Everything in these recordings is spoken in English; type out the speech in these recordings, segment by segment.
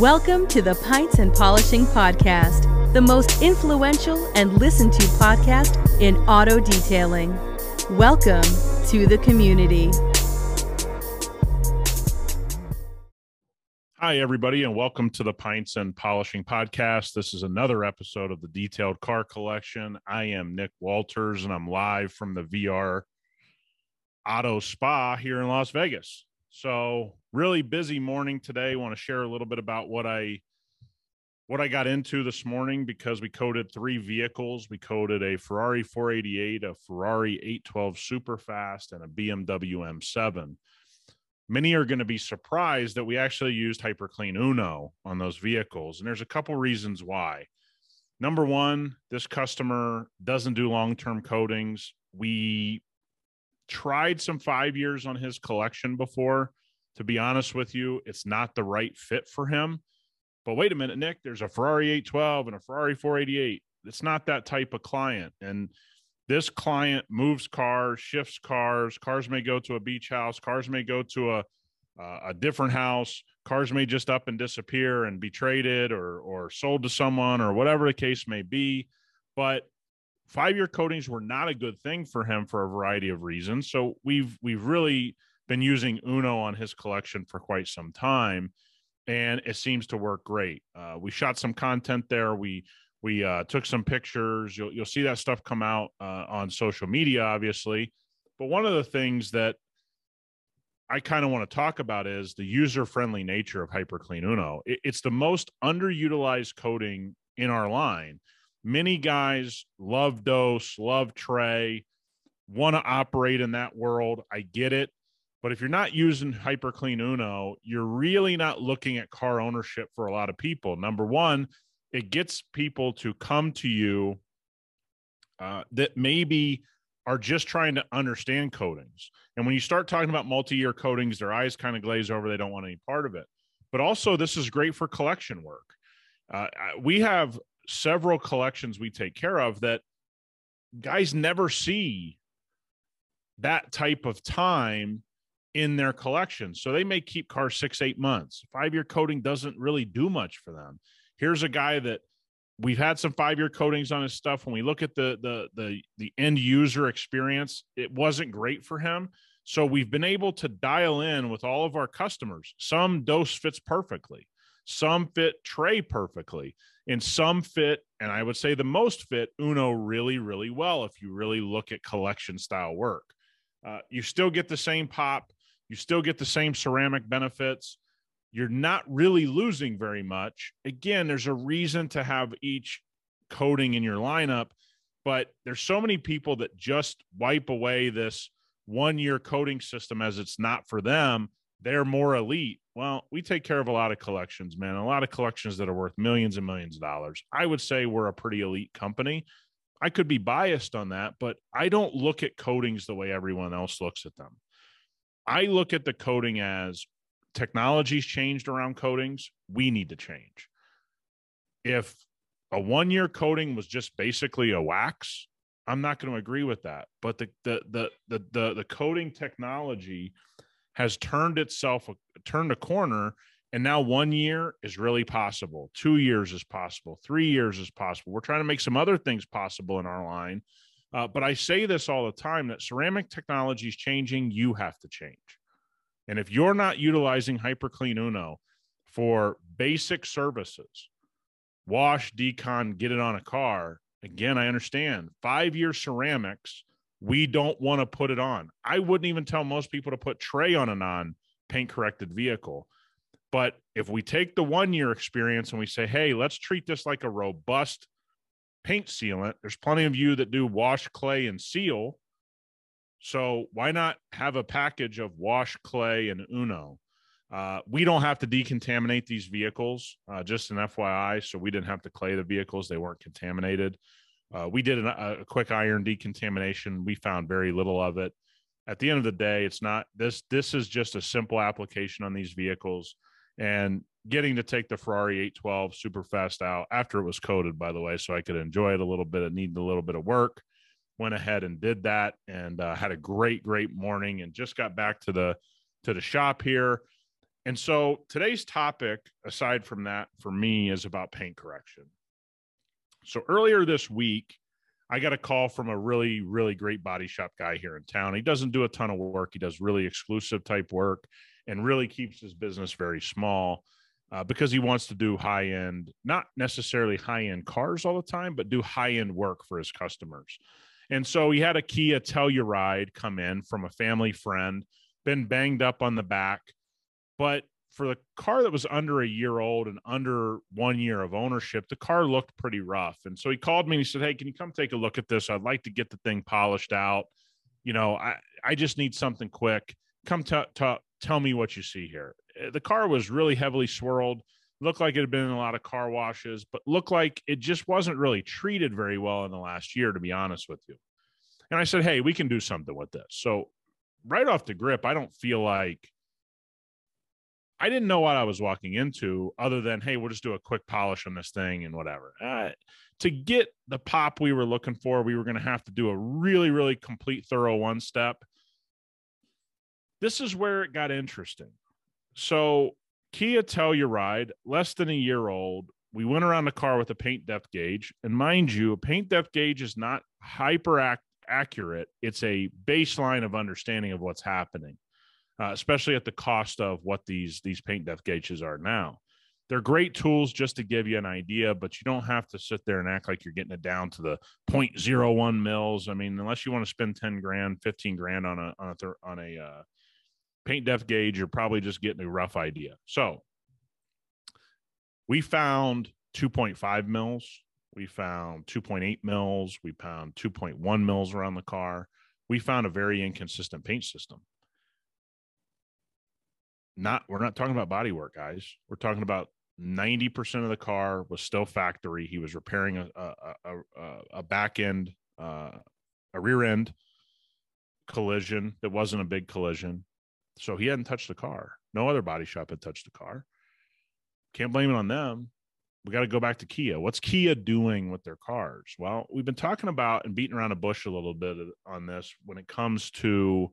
Welcome to the Pints and Polishing Podcast, the most influential and listened to podcast in auto detailing. Welcome to the community. Hi, everybody, and welcome to the Pints and Polishing Podcast. This is another episode of the Detailed Car Collection. I am Nick Walters, and I'm live from the VR Auto Spa here in Las Vegas. So really busy morning today. Want to share a little bit about what I what I got into this morning because we coded three vehicles. We coded a Ferrari 488, a Ferrari 812 Superfast, and a BMW M7. Many are going to be surprised that we actually used HyperClean Uno on those vehicles, and there's a couple reasons why. Number one, this customer doesn't do long-term coatings. We tried some five years on his collection before. To be honest with you, it's not the right fit for him. But wait a minute, Nick, there's a Ferrari 812 and a Ferrari 488. It's not that type of client. And this client moves cars, shifts cars. Cars may go to a beach house. Cars may go to a uh, a different house. Cars may just up and disappear and be traded or or sold to someone or whatever the case may be. But five year coatings were not a good thing for him for a variety of reasons. So we've we've really been using Uno on his collection for quite some time, and it seems to work great. Uh, we shot some content there. We we uh, took some pictures. You'll you'll see that stuff come out uh, on social media, obviously. But one of the things that I kind of want to talk about is the user friendly nature of HyperClean Uno. It, it's the most underutilized coating in our line many guys love Dos, love Tres, want to operate in that world. I get it. But if you're not using HyperClean Uno, you're really not looking at car ownership for a lot of people. Number one, it gets people to come to you uh, that maybe are just trying to understand coatings. And when you start talking about multi year coatings, their eyes kind of glaze over. They don't want any part of it. But also, this is great for collection work. Uh, we have several collections we take care of that guys never see that type of time in their collection. So they may keep cars six, eight months. Five year coating doesn't really do much for them. Here's a guy that we've had some five year coatings on his stuff. When we look at the the the the end user experience, it wasn't great for him. So we've been able to dial in with all of our customers. Some Dos fits perfectly. Some fit Tres perfectly, and some fit, and I would say the most fit Uno really, really well if you really look at collection style work. Uh, you still get the same pop, you still get the same ceramic benefits. You're not really losing very much. Again, there's a reason to have each coating in your lineup, but there's so many people that just wipe away this one year coating system as it's not for them. They're more elite well, we take care of a lot of collections, man. A lot of collections that are worth millions and millions of dollars. I would say we're a pretty elite company. I could be biased on that, but I don't look at coatings the way everyone else looks at them. I look at the coating as technology's changed around coatings. We need to change. If a one year coating was just basically a wax, I'm not going to agree with that. But the the the the the, the coating technology has turned itself turned a corner and now one year is really possible. Two years is possible. Three years is possible. We're trying to make some other things possible in our line. Uh, but i say this all the time that ceramic technology is changing. You have to change. And if you're not utilizing hyperclean uno for basic services wash decon get it on a car again i understand. Five year ceramics we don't want to put it on. I wouldn't even tell most people to put Tres on a non paint corrected vehicle. But if we take the one year experience and we say, hey, let's treat this like a robust paint sealant, there's plenty of you that do wash, clay, and seal. So why not have a package of wash, clay, and Uno? Uh, we don't have to decontaminate these vehicles, uh, just an FYI. So we didn't have to clay the vehicles, they weren't contaminated. Uh, we did an, a quick iron decontamination. We found very little of it. At the end of the day, it's not this. This is just a simple application on these vehicles, and getting to take the Ferrari 812 super fast out after it was coated, by the way, so I could enjoy it a little bit. It needed a little bit of work. Went ahead and did that, and uh, had a great, great morning, and just got back to the to the shop here And so today's topic, aside from that, for me, is about paint correction. So earlier this week, I got a call from a really, really great body shop guy here in town. He doesn't do a ton of work, he does really exclusive type work and really keeps his business very small uh, because he wants to do high end, not necessarily high end cars all the time, but do high end work for his customers. And so he had a Kia Telluride come in from a family friend, been banged up on the back, but for the car that was under a year old and under one year of ownership, the car looked pretty rough. And so he called me and he said, Hey, can you come take a look at this? I'd like to get the thing polished out. You know, I, I just need something quick. Come t- t- tell me what you see here. Eh, the car was really heavily swirled, looked like it had been in a lot of car washes, but looked like it just wasn't really treated very well in the last year, to be honest with you. And I said, Hey, we can do something with this. So, right off the grip, I don't feel like I didn't know what I was walking into other than, hey, we'll just do a quick polish on this thing and whatever. Uh, to get the pop we were looking for, we were going to have to do a really, really complete, thorough one step. This is where it got interesting. So, Kia Telluride, less than a year old, we went around the car with a paint depth gauge. And mind you, a paint depth gauge is not hyper accurate, it's a baseline of understanding of what's happening uh, especially at the cost of what these these paint depth gauges are now. They're great tools just to give you an idea, but you don't have to sit there and act like you're getting it down to the 0.01 mils. I mean, unless you want to spend 10 grand, 15 grand on a on a th- on a uh, paint depth gauge, you're probably just getting a rough idea. So we found 2.5 mils, we found 2.8 mils, we found 2.1 mils around the car. We found a very inconsistent paint system not we're not talking about body work guys. We're talking about 90% of the car was still factory. He was repairing a a, a, a back end uh, a rear end collision that wasn't a big collision. So he hadn't touched the car. No other body shop had touched the car. Can't blame it on them. We got to go back to kia. What's kia doing with their cars? Well we've been talking about and beating around a bush a little bit on this when it comes to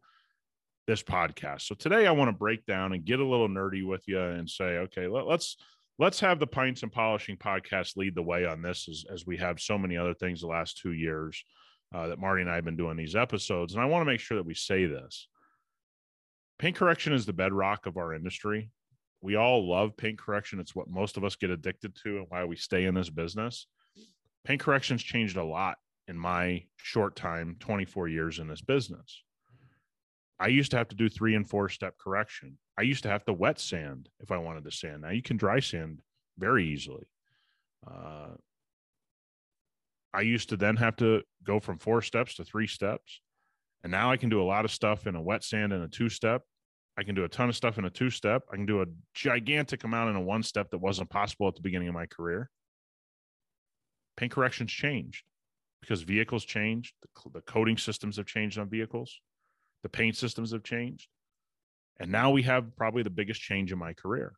this podcast. So today I want to break down and get a little nerdy with you and say, okay, let, us let's, let's have the pints and polishing podcast lead the way on this as, as we have so many other things the last two years uh, that Marty and I have been doing these episodes. And I want to make sure that we say this. Paint correction is the bedrock of our industry. We all love paint correction. It's what most of us get addicted to and why we stay in this business. Paint correction's changed a lot in my short time, 24 years in this business I used to have to do three and four step correction. I used to have to wet sand if I wanted to sand. Now you can dry sand very easily. Uh, I used to then have to go from four steps to three steps. And now I can do a lot of stuff in a wet sand and a two step. I can do a ton of stuff in a two step. I can do a gigantic amount in a one step that wasn't possible at the beginning of my career. Paint corrections changed because vehicles changed, the, the coating systems have changed on vehicles. The paint systems have changed. And now we have probably the biggest change in my career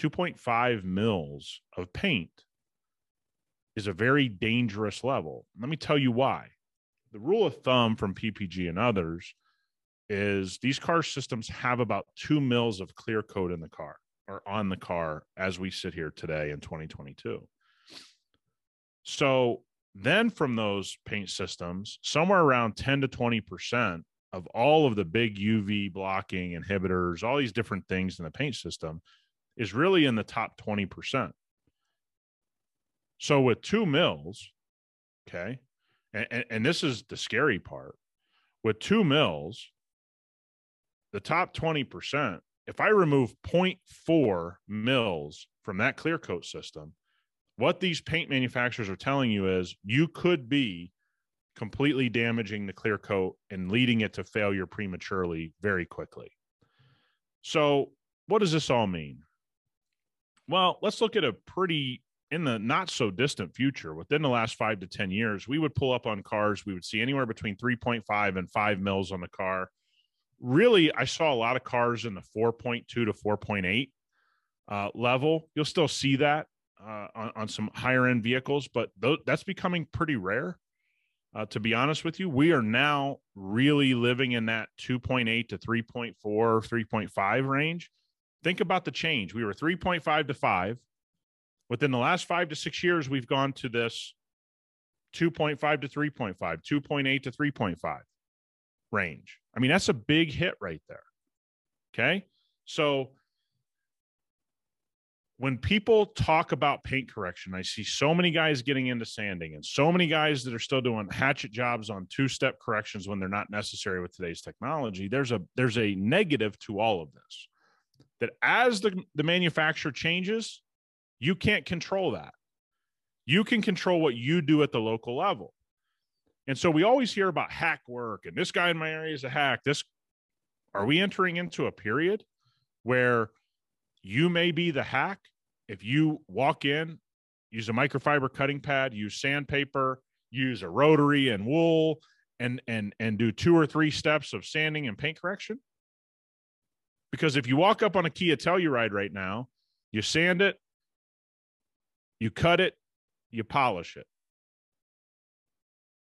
2.5 mils of paint is a very dangerous level. Let me tell you why. The rule of thumb from PPG and others is these car systems have about two mils of clear coat in the car or on the car as we sit here today in 2022. So then from those paint systems, somewhere around 10 to 20% of all of the big UV blocking inhibitors, all these different things in the paint system is really in the top 20%. So with two mils, okay, and, and, this is the scary part with two mils, the top 20%, if I remove 0.4 mils from that clear coat system, what these paint manufacturers are telling you is you could be completely damaging the clear coat and leading it to failure prematurely very quickly. So, what does this all mean? Well, let's look at a pretty in the not so distant future, within the last five to 10 years, we would pull up on cars. We would see anywhere between 3.5 and 5 mils on the car. Really, I saw a lot of cars in the 4.2 to 4.8 uh, level. You'll still see that uh, on, on, some higher end vehicles, but th- that's becoming pretty rare. Uh, to be honest with you, we are now really living in that 2.8 to 3.4, 3.5 range. think about the change. We were 3.5 to 5. Within the last five to six years, we've gone to this 2.5 to 3.5, 2.8 to 3.5 range. I mean, that's a big hit right there. Okay. So when people talk about paint correction, I see so many guys getting into sanding and so many guys that are still doing hatchet jobs on two-step corrections when they're not necessary with today's technology. There's a there's a negative to all of this. That as the, the manufacturer changes, you can't control that. You can control what you do at the local level. And so we always hear about hack work and this guy in my area is a hack. This are we entering into a period where you may be the hack if you walk in, use a microfiber cutting pad, use sandpaper, use a rotary and wool, and and and do two or three steps of sanding and paint correction. Because if you walk up on a Kia Telluride right now, you sand it, you cut it, you polish it.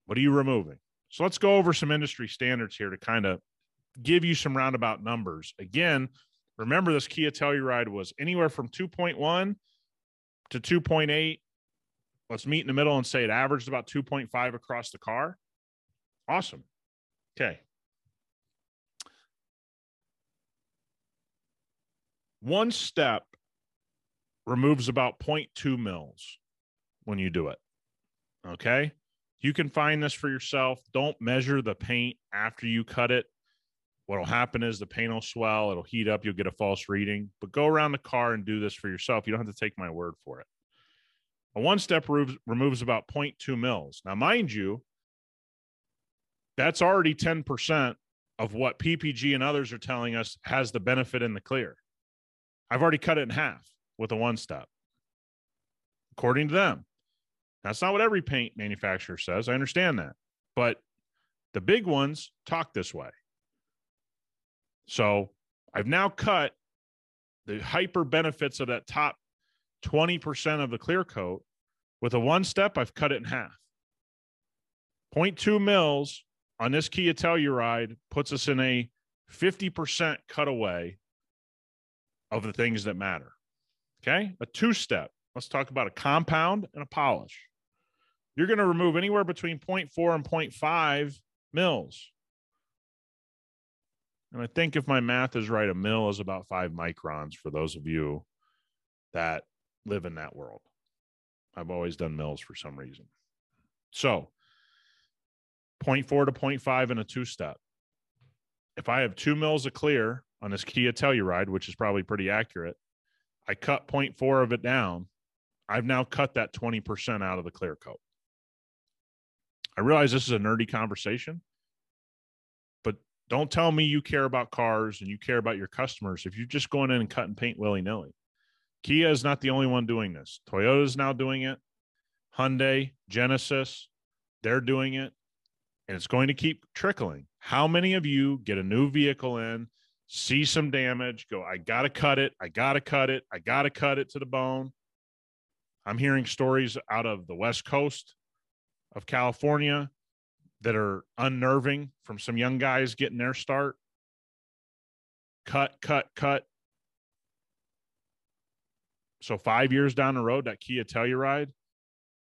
What are you removing? So let's go over some industry standards here to kind of give you some roundabout numbers. Again, Remember, this Kia Telluride was anywhere from 2.1 to 2.8. Let's meet in the middle and say it averaged about 2.5 across the car. Awesome. Okay. One step removes about 0.2 mils when you do it. Okay. You can find this for yourself. Don't measure the paint after you cut it. What'll happen is the paint will swell, it'll heat up, you'll get a false reading. But go around the car and do this for yourself. You don't have to take my word for it. A one step removes, removes about 0.2 mils. Now, mind you, that's already 10% of what PPG and others are telling us has the benefit in the clear. I've already cut it in half with a one step, according to them. That's not what every paint manufacturer says. I understand that. But the big ones talk this way. So I've now cut the hyper benefits of that top 20% of the clear coat. With a one step, I've cut it in half. 0.2 mils on this Kia Telluride puts us in a 50% cutaway of the things that matter. Okay. A two step. Let's talk about a compound and a polish. You're going to remove anywhere between 0.4 and 0.5 mils. And I think if my math is right, a mil is about five microns for those of you that live in that world. I've always done mils for some reason. So 0.4 to 0.5 in a two step. If I have two mils of clear on this Kia Telluride, which is probably pretty accurate, I cut 0.4 of it down. I've now cut that 20% out of the clear coat. I realize this is a nerdy conversation, don't tell me you care about cars and you care about your customers if you're just going in and cutting paint willy nilly. Kia is not the only one doing this. Toyota is now doing it. Hyundai, Genesis, they're doing it. And it's going to keep trickling. How many of you get a new vehicle in, see some damage, go, I got to cut it. I got to cut it. I got to cut it to the bone. I'm hearing stories out of the West Coast of California that are unnerving from some young guys getting their start. Cut, cut, cut. So five years down the road, that Kia Telluride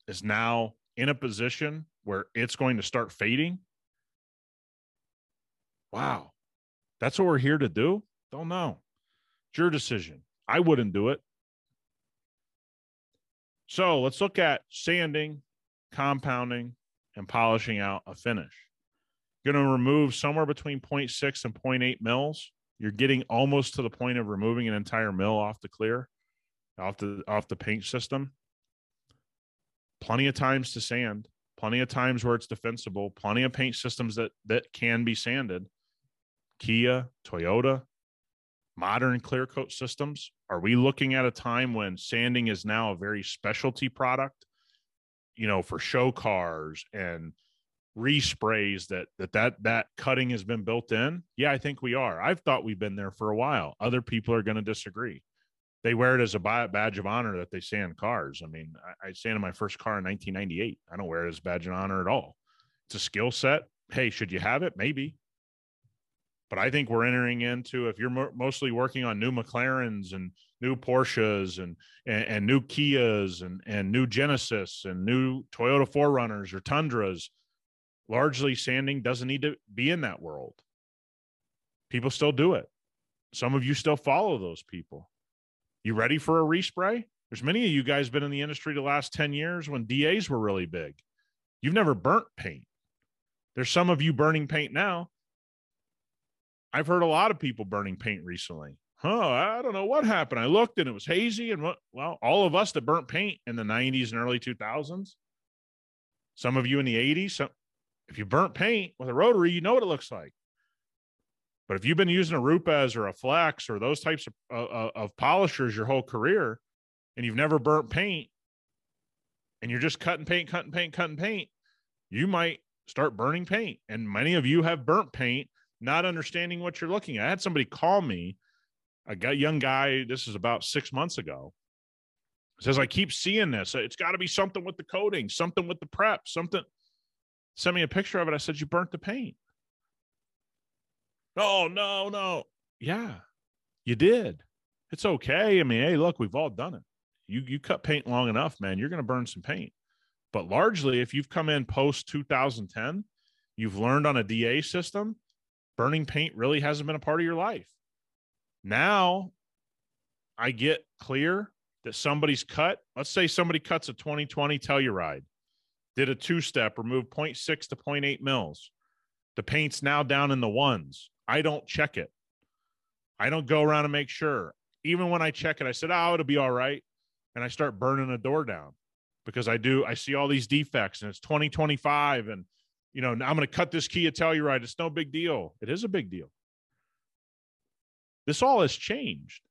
is now in a position where it's going to start fading. Wow. That's what we're here to do? Don't know. It's your decision. I wouldn't do it. So let's look at sanding, compounding, and polishing out a finish. Going to remove somewhere between 0.6 and 0.8 mils. You're getting almost to the point of removing an entire mil off the clear, off the off the paint system. Plenty of times to sand, plenty of times where it's defensible, plenty of paint systems that that can be sanded. Kia, Toyota, modern clear coat systems. Are we looking at a time when sanding is now a very specialty product you know, for show cars and resprays that that that that cutting has been built in yeah i think we are. I've thought we've been there for a while. Other people are going to disagree. They wear it as a badge of honor that they sand cars. I mean i, I sanded my first car in 1998 i don't wear it as a badge of honor at all. It's a skill set. Hey should you have it? Maybe. But I think we're entering into if you're mo- mostly working on new McLarens and new Porsches and, and and, new Kias and and new Genesis and new Toyota 4Runners or Tundras, largely sanding doesn't need to be in that world. People still do it. Some of you still follow those people. You ready for a respray? There's many of you guys been in the industry the last 10 years when DAs were really big. You've never burnt paint. There's some of you burning paint now. I've heard a lot of people burning paint recently. Huh, I don't know what happened. I looked and it was hazy and what well, all of us that burnt paint in the 90s and early 2000s. Some of you in the 80s, some, if you burnt paint with a rotary, you know what it looks like. But if you've been using a Rupes or a Flex or those types of, uh, of polishers your whole career and you've never burnt paint and you're just cutting paint, cutting paint, cutting paint, you might start burning paint. And many of you have burnt paint, not understanding what you're looking at. I had somebody call me, a young guy, this is about six months ago, says, I keep seeing this. It's got to be something with the coating, something with the prep, something. Send me a picture of it. I said, You burnt the paint. Oh, no, no. Yeah, you did. It's okay. I mean, hey, look, we've all done it. You you cut paint long enough, man, you're going to burn some paint. But largely, if you've come in post 2010, you've learned on a DA system, burning paint really hasn't been a part of your life. Now I get clear that somebody's cut. Let's say somebody cuts a 2020 Telluride, did a two step, removed 0.6 to 0.8 mils. The paint's now down in the ones. I don't check it. I don't go around and make sure. Even when I check it, I said, oh, it'll be all right. And I start burning a door down because I do, I see all these defects and it's 2025 and, you know, I'm going to cut this Kia Telluride. It's no big deal. It is a big deal. This all has changed.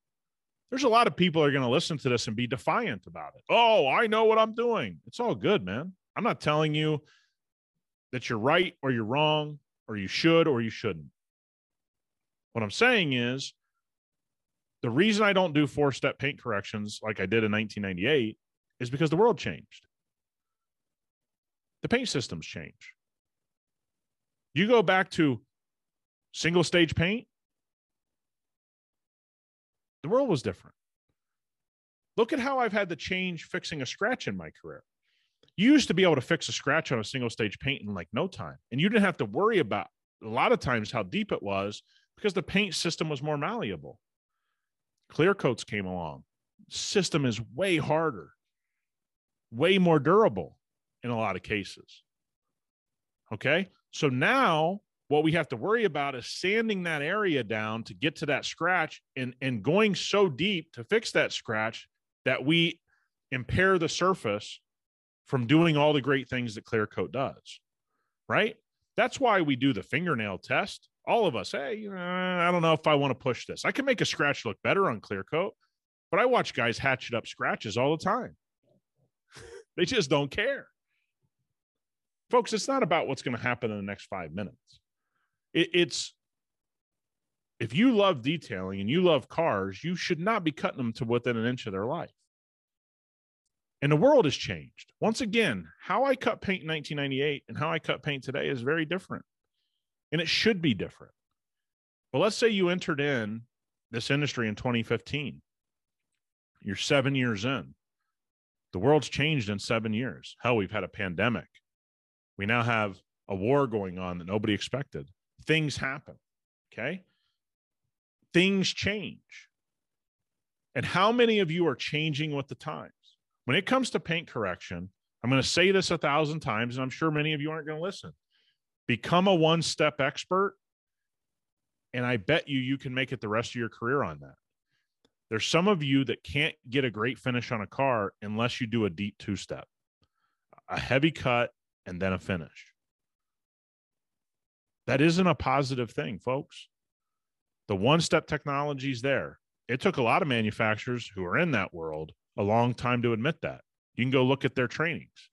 There's a lot of people are going to listen to this and be defiant about it. Oh, I know what I'm doing. It's all good, man. I'm not telling you that you're right or you're wrong or you should or you shouldn't. What I'm saying is the reason I don't do four step paint corrections like I did in 1998 is because the world changed. The paint systems change. You go back to single stage paint, the world was different. Look at how I've had to change fixing a scratch in my career. You used to be able to fix a scratch on a single stage paint in like no time, and you didn't have to worry about a lot of times how deep it was because the paint system was more malleable. Clear coats came along. System is way harder, way more durable in a lot of cases. Okay. So now what we have to worry about is sanding that area down to get to that scratch and, and going so deep to fix that scratch that we impair the surface from doing all the great things that clear coat does. Right. That's why we do the fingernail test all of us, hey, I don't know if I want to push this. I can make a scratch look better on clear coat, but I watch guys hatchet up scratches all the time. they just don't care. Folks, it's not about what's going to happen in the next five minutes. It, it's if you love detailing and you love cars, you should not be cutting them to within an inch of their life. And the world has changed. Once again, how I cut paint in 1998 and how I cut paint today is very different and it should be different. But let's say you entered in this industry in 2015. You're seven years in. The world's changed in seven years. Hell, we've had a pandemic. We now have a war going on that nobody expected. Things happen. Okay. Things change. And how many of you are changing with the times? When it comes to paint correction, I'm going to say this a thousand times, and I'm sure many of you aren't going to listen become a one step expert and i bet you you can make it the rest of your career on that there's some of you that can't get a great finish on a car unless you do a deep two step a heavy cut and then a finish that isn't a positive thing folks the one step technology is there it took a lot of manufacturers who are in that world a long time to admit that you can go look at their trainings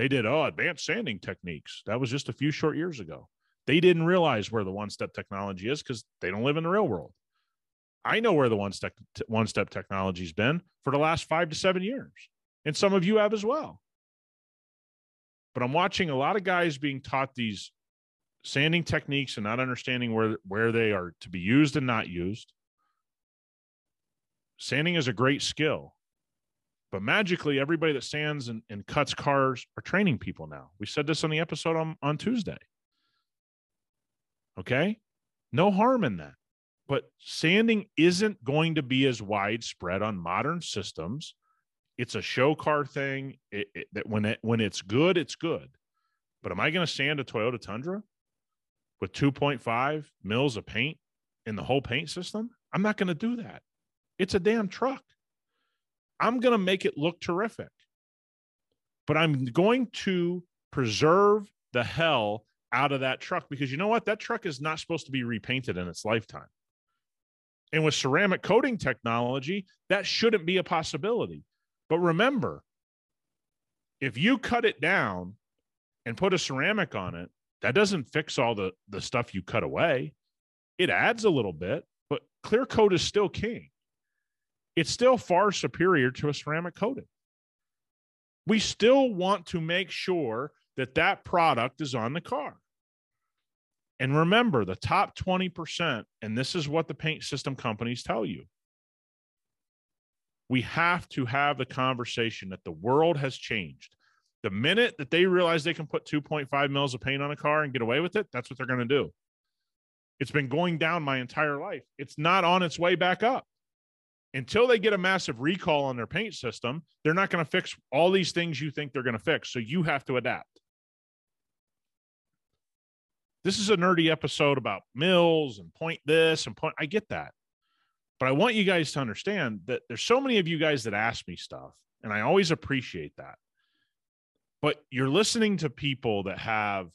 they did, oh, advanced sanding techniques. That was just a few short years ago. They didn't realize where the one step technology is because they don't live in the real world. I know where the one step one step technology's been for the last five to seven years, and some of you have as well. But I'm watching a lot of guys being taught these sanding techniques and not understanding where where they are to be used and not used. Sanding is a great skill, but magically, everybody that sands and, and cuts cars are training people now. We said this on the episode on, on Tuesday. Okay. No harm in that. But sanding isn't going to be as widespread on modern systems. It's a show car thing. It, it, that when it when it's good, it's good. But am I going to sand a Toyota Tundra with 2.5 mils of paint in the whole paint system? I'm not going to do that. It's a damn truck. I'm going to make it look terrific. But I'm going to preserve the hell out of that truck because you know what? That truck is not supposed to be repainted in its lifetime. And with ceramic coating technology, that shouldn't be a possibility. But remember, if you cut it down and put a ceramic on it, that doesn't fix all the, the stuff you cut away. It adds a little bit, but clear coat is still king. It's still far superior to a ceramic coating. We still want to make sure that that product is on the car. And remember, the top 20%, and this is what the paint system companies tell you. We have to have the conversation that the world has changed. The minute that they realize they can put 2.5 mils of paint on a car and get away with it, that's what they're going to do. It's been going down my entire life. It's not on its way back up. Until they get a massive recall on their paint system, they're not going to fix all these things you think they're going to fix. So you have to adapt. This is a nerdy episode about mils and point this and point. I get that. But I want you guys to understand that there's so many of you guys that ask me stuff, and I always appreciate that. But you're listening to people that have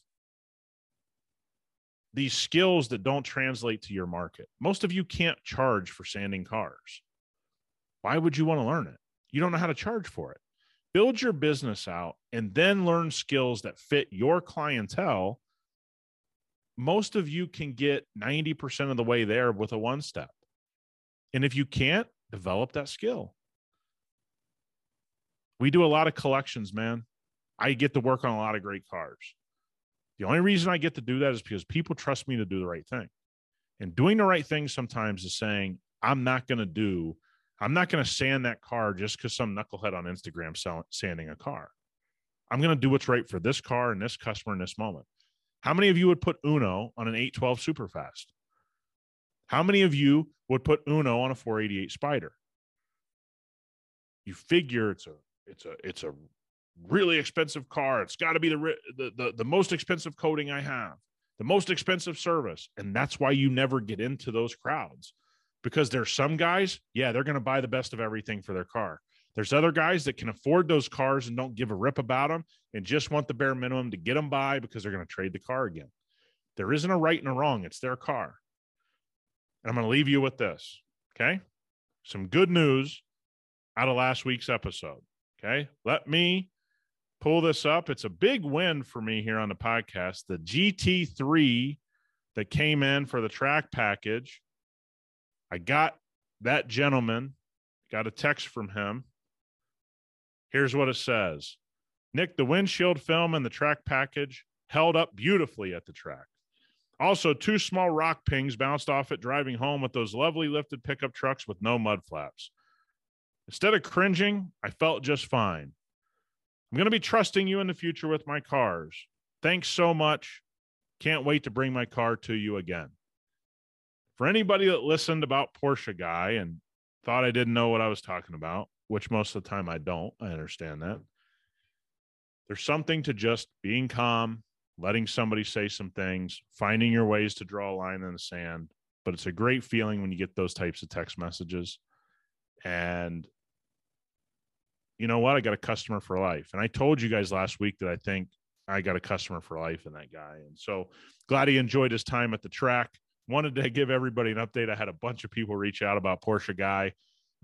these skills that don't translate to your market. Most of you can't charge for sanding cars. Why would you want to learn it? You don't know how to charge for it. Build your business out and then learn skills that fit your clientele most of you can get 90% of the way there with a one step. And if you can't, develop that skill. We do a lot of collections, man. I get to work on a lot of great cars. The only reason I get to do that is because people trust me to do the right thing. And doing the right thing sometimes is saying, I'm not going to do, I'm not going to sand that car just because some knucklehead on Instagram sanding a car. I'm going to do what's right for this car and this customer in this moment. How many of you would put Uno on an 812 Superfast? How many of you would put Uno on a 488 Spider? You figure it's a it's a it's a really expensive car. It's got to be the, the the the most expensive coating I have, the most expensive service, and that's why you never get into those crowds because there's some guys, yeah, they're going to buy the best of everything for their car. There's other guys that can afford those cars and don't give a rip about them and just want the bare minimum to get them by because they're going to trade the car again. There isn't a right and a wrong, it's their car. And I'm going to leave you with this. Okay. Some good news out of last week's episode. Okay. Let me pull this up. It's a big win for me here on the podcast. The GT3 that came in for the track package. I got that gentleman, got a text from him Here's what it says Nick, the windshield film and the track package held up beautifully at the track. Also, two small rock pings bounced off it driving home with those lovely lifted pickup trucks with no mud flaps. Instead of cringing, I felt just fine. I'm going to be trusting you in the future with my cars. Thanks so much. Can't wait to bring my car to you again. For anybody that listened about Porsche guy and thought I didn't know what I was talking about, which most of the time I don't. I understand that. There's something to just being calm, letting somebody say some things, finding your ways to draw a line in the sand. But it's a great feeling when you get those types of text messages. And you know what? I got a customer for life. And I told you guys last week that I think I got a customer for life in that guy. And so glad he enjoyed his time at the track. Wanted to give everybody an update. I had a bunch of people reach out about Porsche Guy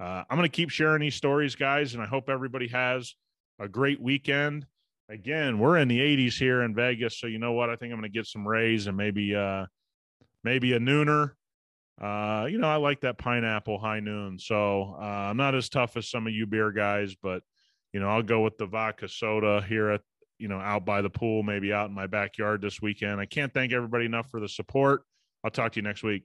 uh, I'm going to keep sharing these stories, guys, and I hope everybody has a great weekend. Again, we're in the 80s here in Vegas, so you know what? I think I'm going to get some rays and maybe uh, maybe a nooner. Uh, you know, I like that pineapple high noon, so uh, I'm not as tough as some of you beer guys, but you know, I'll go with the vodka soda here at you know, out by the pool, maybe out in my backyard this weekend. I can't thank everybody enough for the support. I'll talk to you next week.